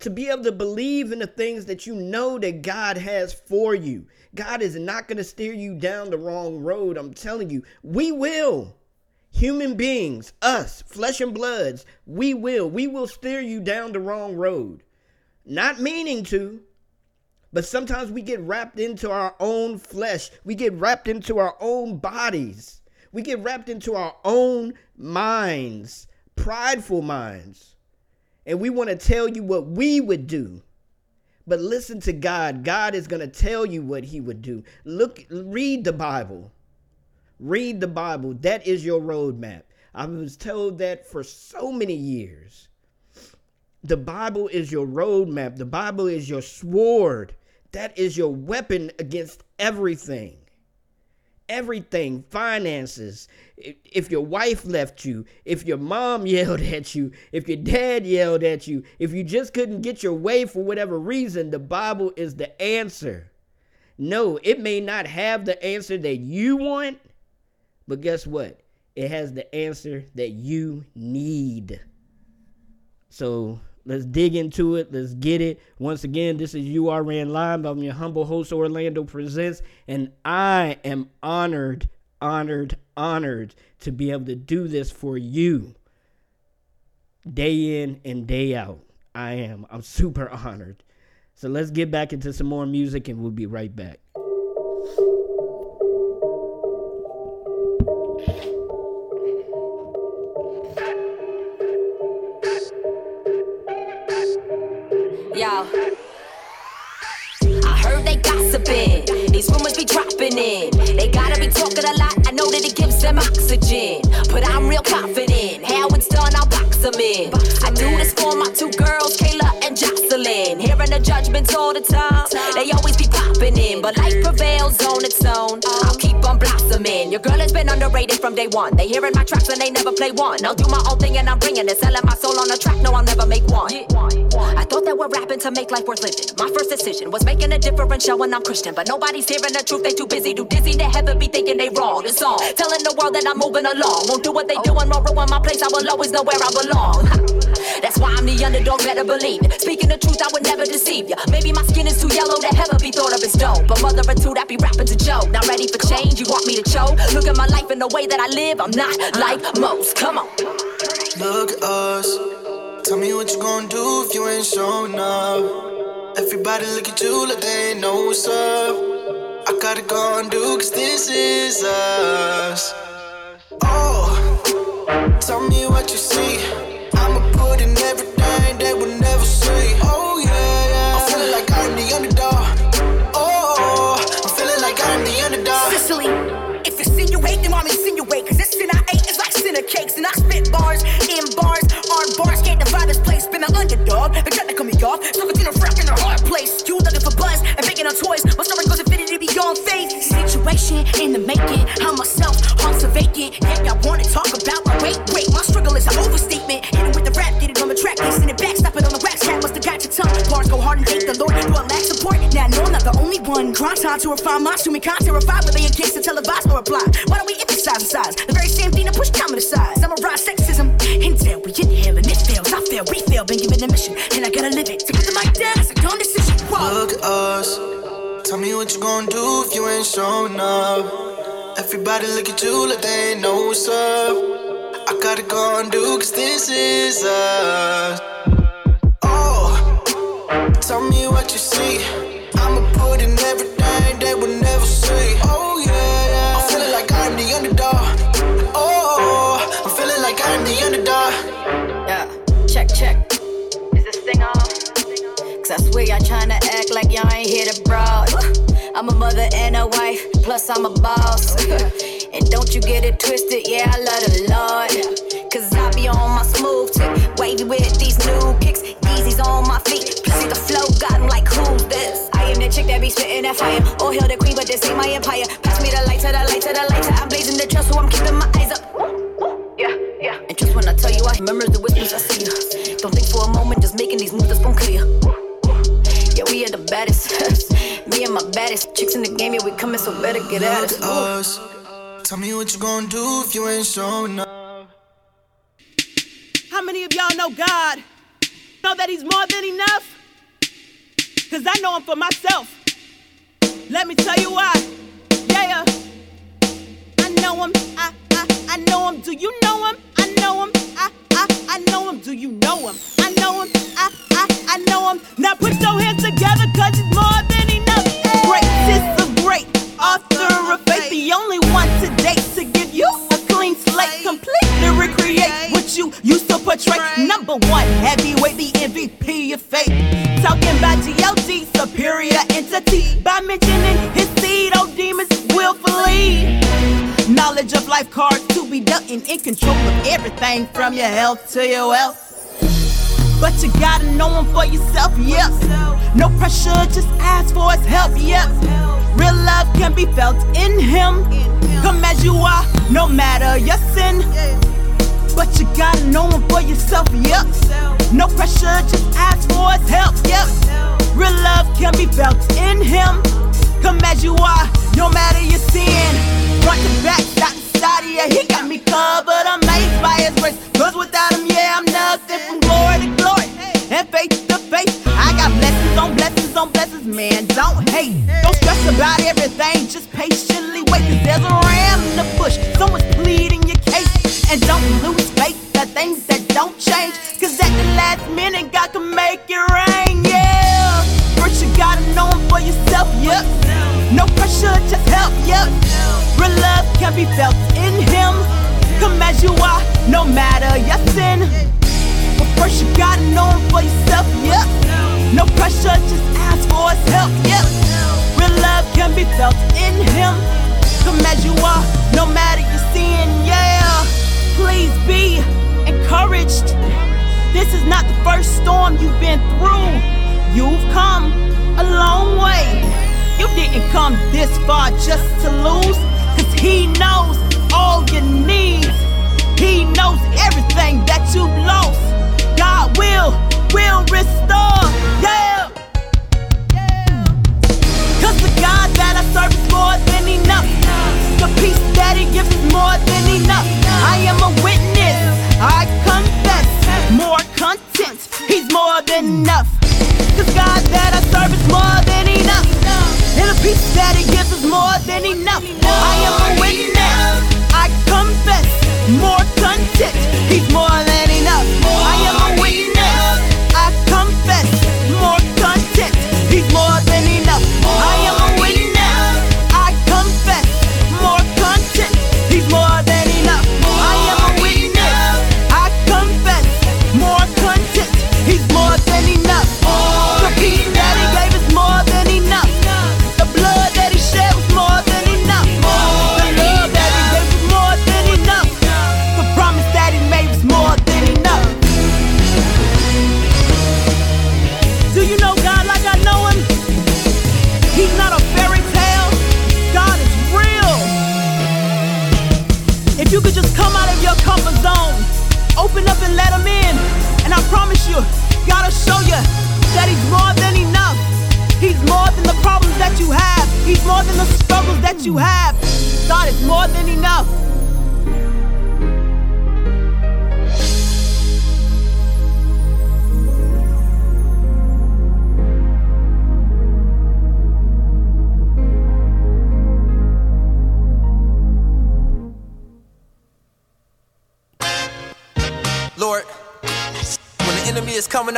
To be able to believe in the things that you know that God has for you. God is not going to steer you down the wrong road. I'm telling you, we will. Human beings, us, flesh and bloods, we will. We will steer you down the wrong road. Not meaning to, but sometimes we get wrapped into our own flesh. We get wrapped into our own bodies. We get wrapped into our own minds, prideful minds. And we want to tell you what we would do. But listen to God. God is going to tell you what he would do. Look, read the Bible. Read the Bible. That is your roadmap. I was told that for so many years. The Bible is your roadmap. The Bible is your sword. That is your weapon against everything. Everything, finances. If your wife left you, if your mom yelled at you, if your dad yelled at you, if you just couldn't get your way for whatever reason, the Bible is the answer. No, it may not have the answer that you want, but guess what? It has the answer that you need. So Let's dig into it. Let's get it. Once again, this is URN Live. I'm your humble host, Orlando Presents, and I am honored, honored, honored to be able to do this for you day in and day out. I am. I'm super honored. So let's get back into some more music and we'll be right back. Them oxygen. But I'm real confident. How it's done, I'll box them in. I do this for my two girls, Kayla and Jocelyn. Hearing the judgments all the time. They always be popping in. But life prevails on its own. I'll keep on blossoming. Your girl has been underrated from day one. They hearing my tracks and they never play one. I'll do my own thing and I'm bringing it. Selling my soul on the track. No, I'll never make one. I thought that we're rapping to make life worth living. My first decision was making a difference, showing I'm Christian. But nobody's hearing the truth, they too busy. Too dizzy to heaven be thinking they wrong. It's all telling the world that I'm moving along. Won't do what they doing, won't ruin my place. I will always know where I belong. That's why I'm the underdog, better believe it. Speaking the truth, I would never deceive ya. Maybe my skin is too yellow to ever be thought of as dope. But mother of two that be rapping to joke. Not ready for change, you want me to choke? Look at my life and the way that I live, I'm not like most. Come on. Look us. Tell me what you gonna do if you ain't showing up. Everybody look at you like they know what's up. I gotta go and do, cause this is us. Oh, tell me what you see. I'ma put in everything they will never see. Oh, yeah, yeah. I'm feeling like I'm the underdog. Oh, I'm feeling like I'm the underdog. Sicily, if you insinuate, then I'm insinuate. Cause this sin I ate is like sinner cakes, and I spit bars in bars, are bars. They try to cut me off, so continue rocking a hard place. You looking for buzz and making on toys. My story goes infinity beyond faith. Situation in the making. I'm myself, hearts are vacant. Yeah, I wanna talk about my weight. Wait, my struggle is an overstatement. Hit it with the rap, get it on the track, send it back, stop it on the your tongue. Bars go hard and thank the Lord. Do I lack support? Now I know I'm not the only one. Grind time to refine my assuming con terrified, whether they against the televised or apply. Why don't we emphasize the size? The very same thing that push time to the side. Summarize sexism. Intel, we inhale and it fails. I fail, we fail, been given a mission. And I gotta live it. To put the mic down, it's a dumb decision. Whoa. Look at us. Tell me what you gonna do if you ain't showing up. Everybody look at you like they know what's up. I gotta go and do cause this is us. What you see. I'ma put in everything they would never see. Oh yeah, yeah. I'm feeling like I'm the underdog. Oh, I'm feeling like I'm the underdog. Yeah, check, check. Is this thing on? Cause I swear y'all tryna act like y'all ain't here to brawl. I'm a mother and a wife, plus I'm a boss. and don't you get it twisted, yeah, I love the Lord. Cause I be on my smooth tip, wavy with these new kicks. Easy's on my feet, plus the flow got got 'em like who's this? I am the chick that be spitting that fire. Oh, hail the queen, but this ain't my empire. Pass me the light to the light to the light to I'm blazing the trail, so I'm keeping my eyes up. Yeah, yeah. And just when I tell you I remember the whispers I see you. Don't think for a moment, just making these moves that's gon' clear. Yeah, we are the baddest. Me and my baddest chicks in the game, yeah, we coming, so better get at Look us. us. Tell me what you gonna do if you ain't showing up. How many of y'all know God? Know that He's more than enough? Cause I know Him for myself. Let me tell you why. Yeah, yeah. I know Him. I, I, I know Him. Do you know Him? I know Him. I, I, I know Him. Do you know Him? I know Him. I, I, I know Him. Now put your hands together, cause He's more than enough. Great, sister, great, author of faith, the only one to date to give you a clean slate, completely recreate what you used to portray. Number one, heavyweight, the MVP of faith. Talking about G.O.D., superior entity. By mentioning his seed, oh demons will flee. Knowledge of life cards to be dealt in, in control of everything from your health to your wealth. But you gotta know him for yourself, yep. No pressure, just ask for his help, yep. Real love can be felt in him. Come as you are, no matter your sin. But you gotta know him for yourself, yep. No pressure, just ask for his help, yep. Real love can be felt in him.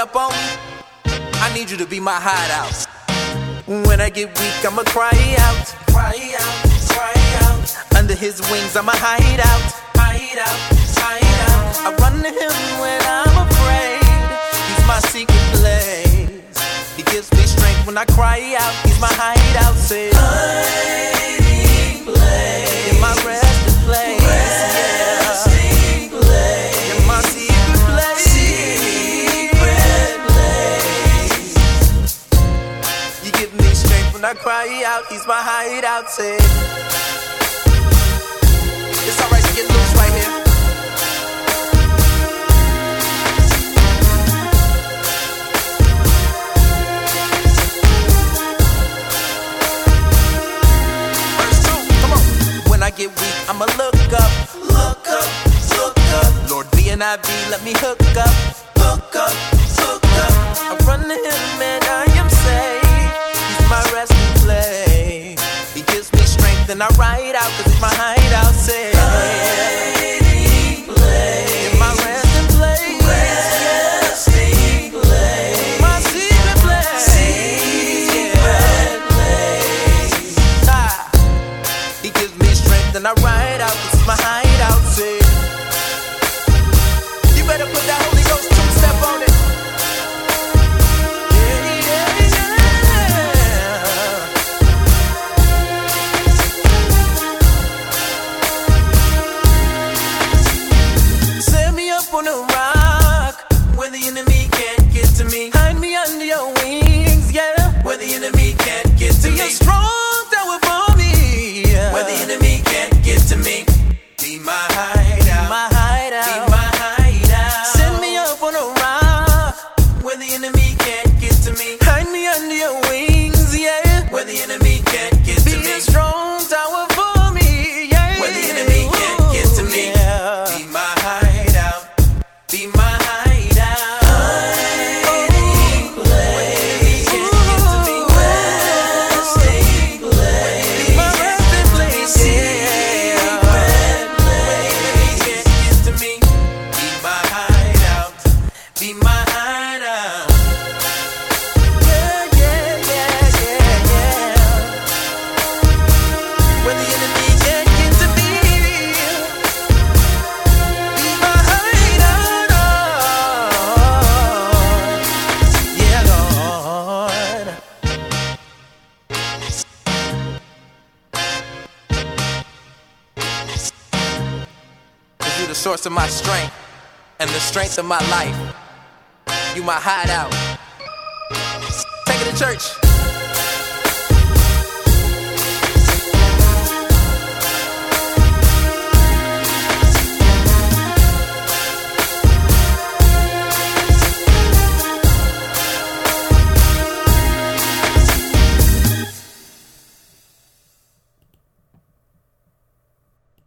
up on me, I need you to be my hideout. When I get weak, I'ma cry out, cry out, cry out. Under his wings, I'ma hide out, hide out, hide out. I run to him when I'm afraid. He's my secret place. He gives me strength when I cry out. He's my hideout. Say. out, he's my hideout. Say, it's alright to get loose right here. When I get weak, I'ma look up, look up, look up. Lord B and I B, let me hook up, hook up, hook up. I run to him and then I ride out, cause it's my high.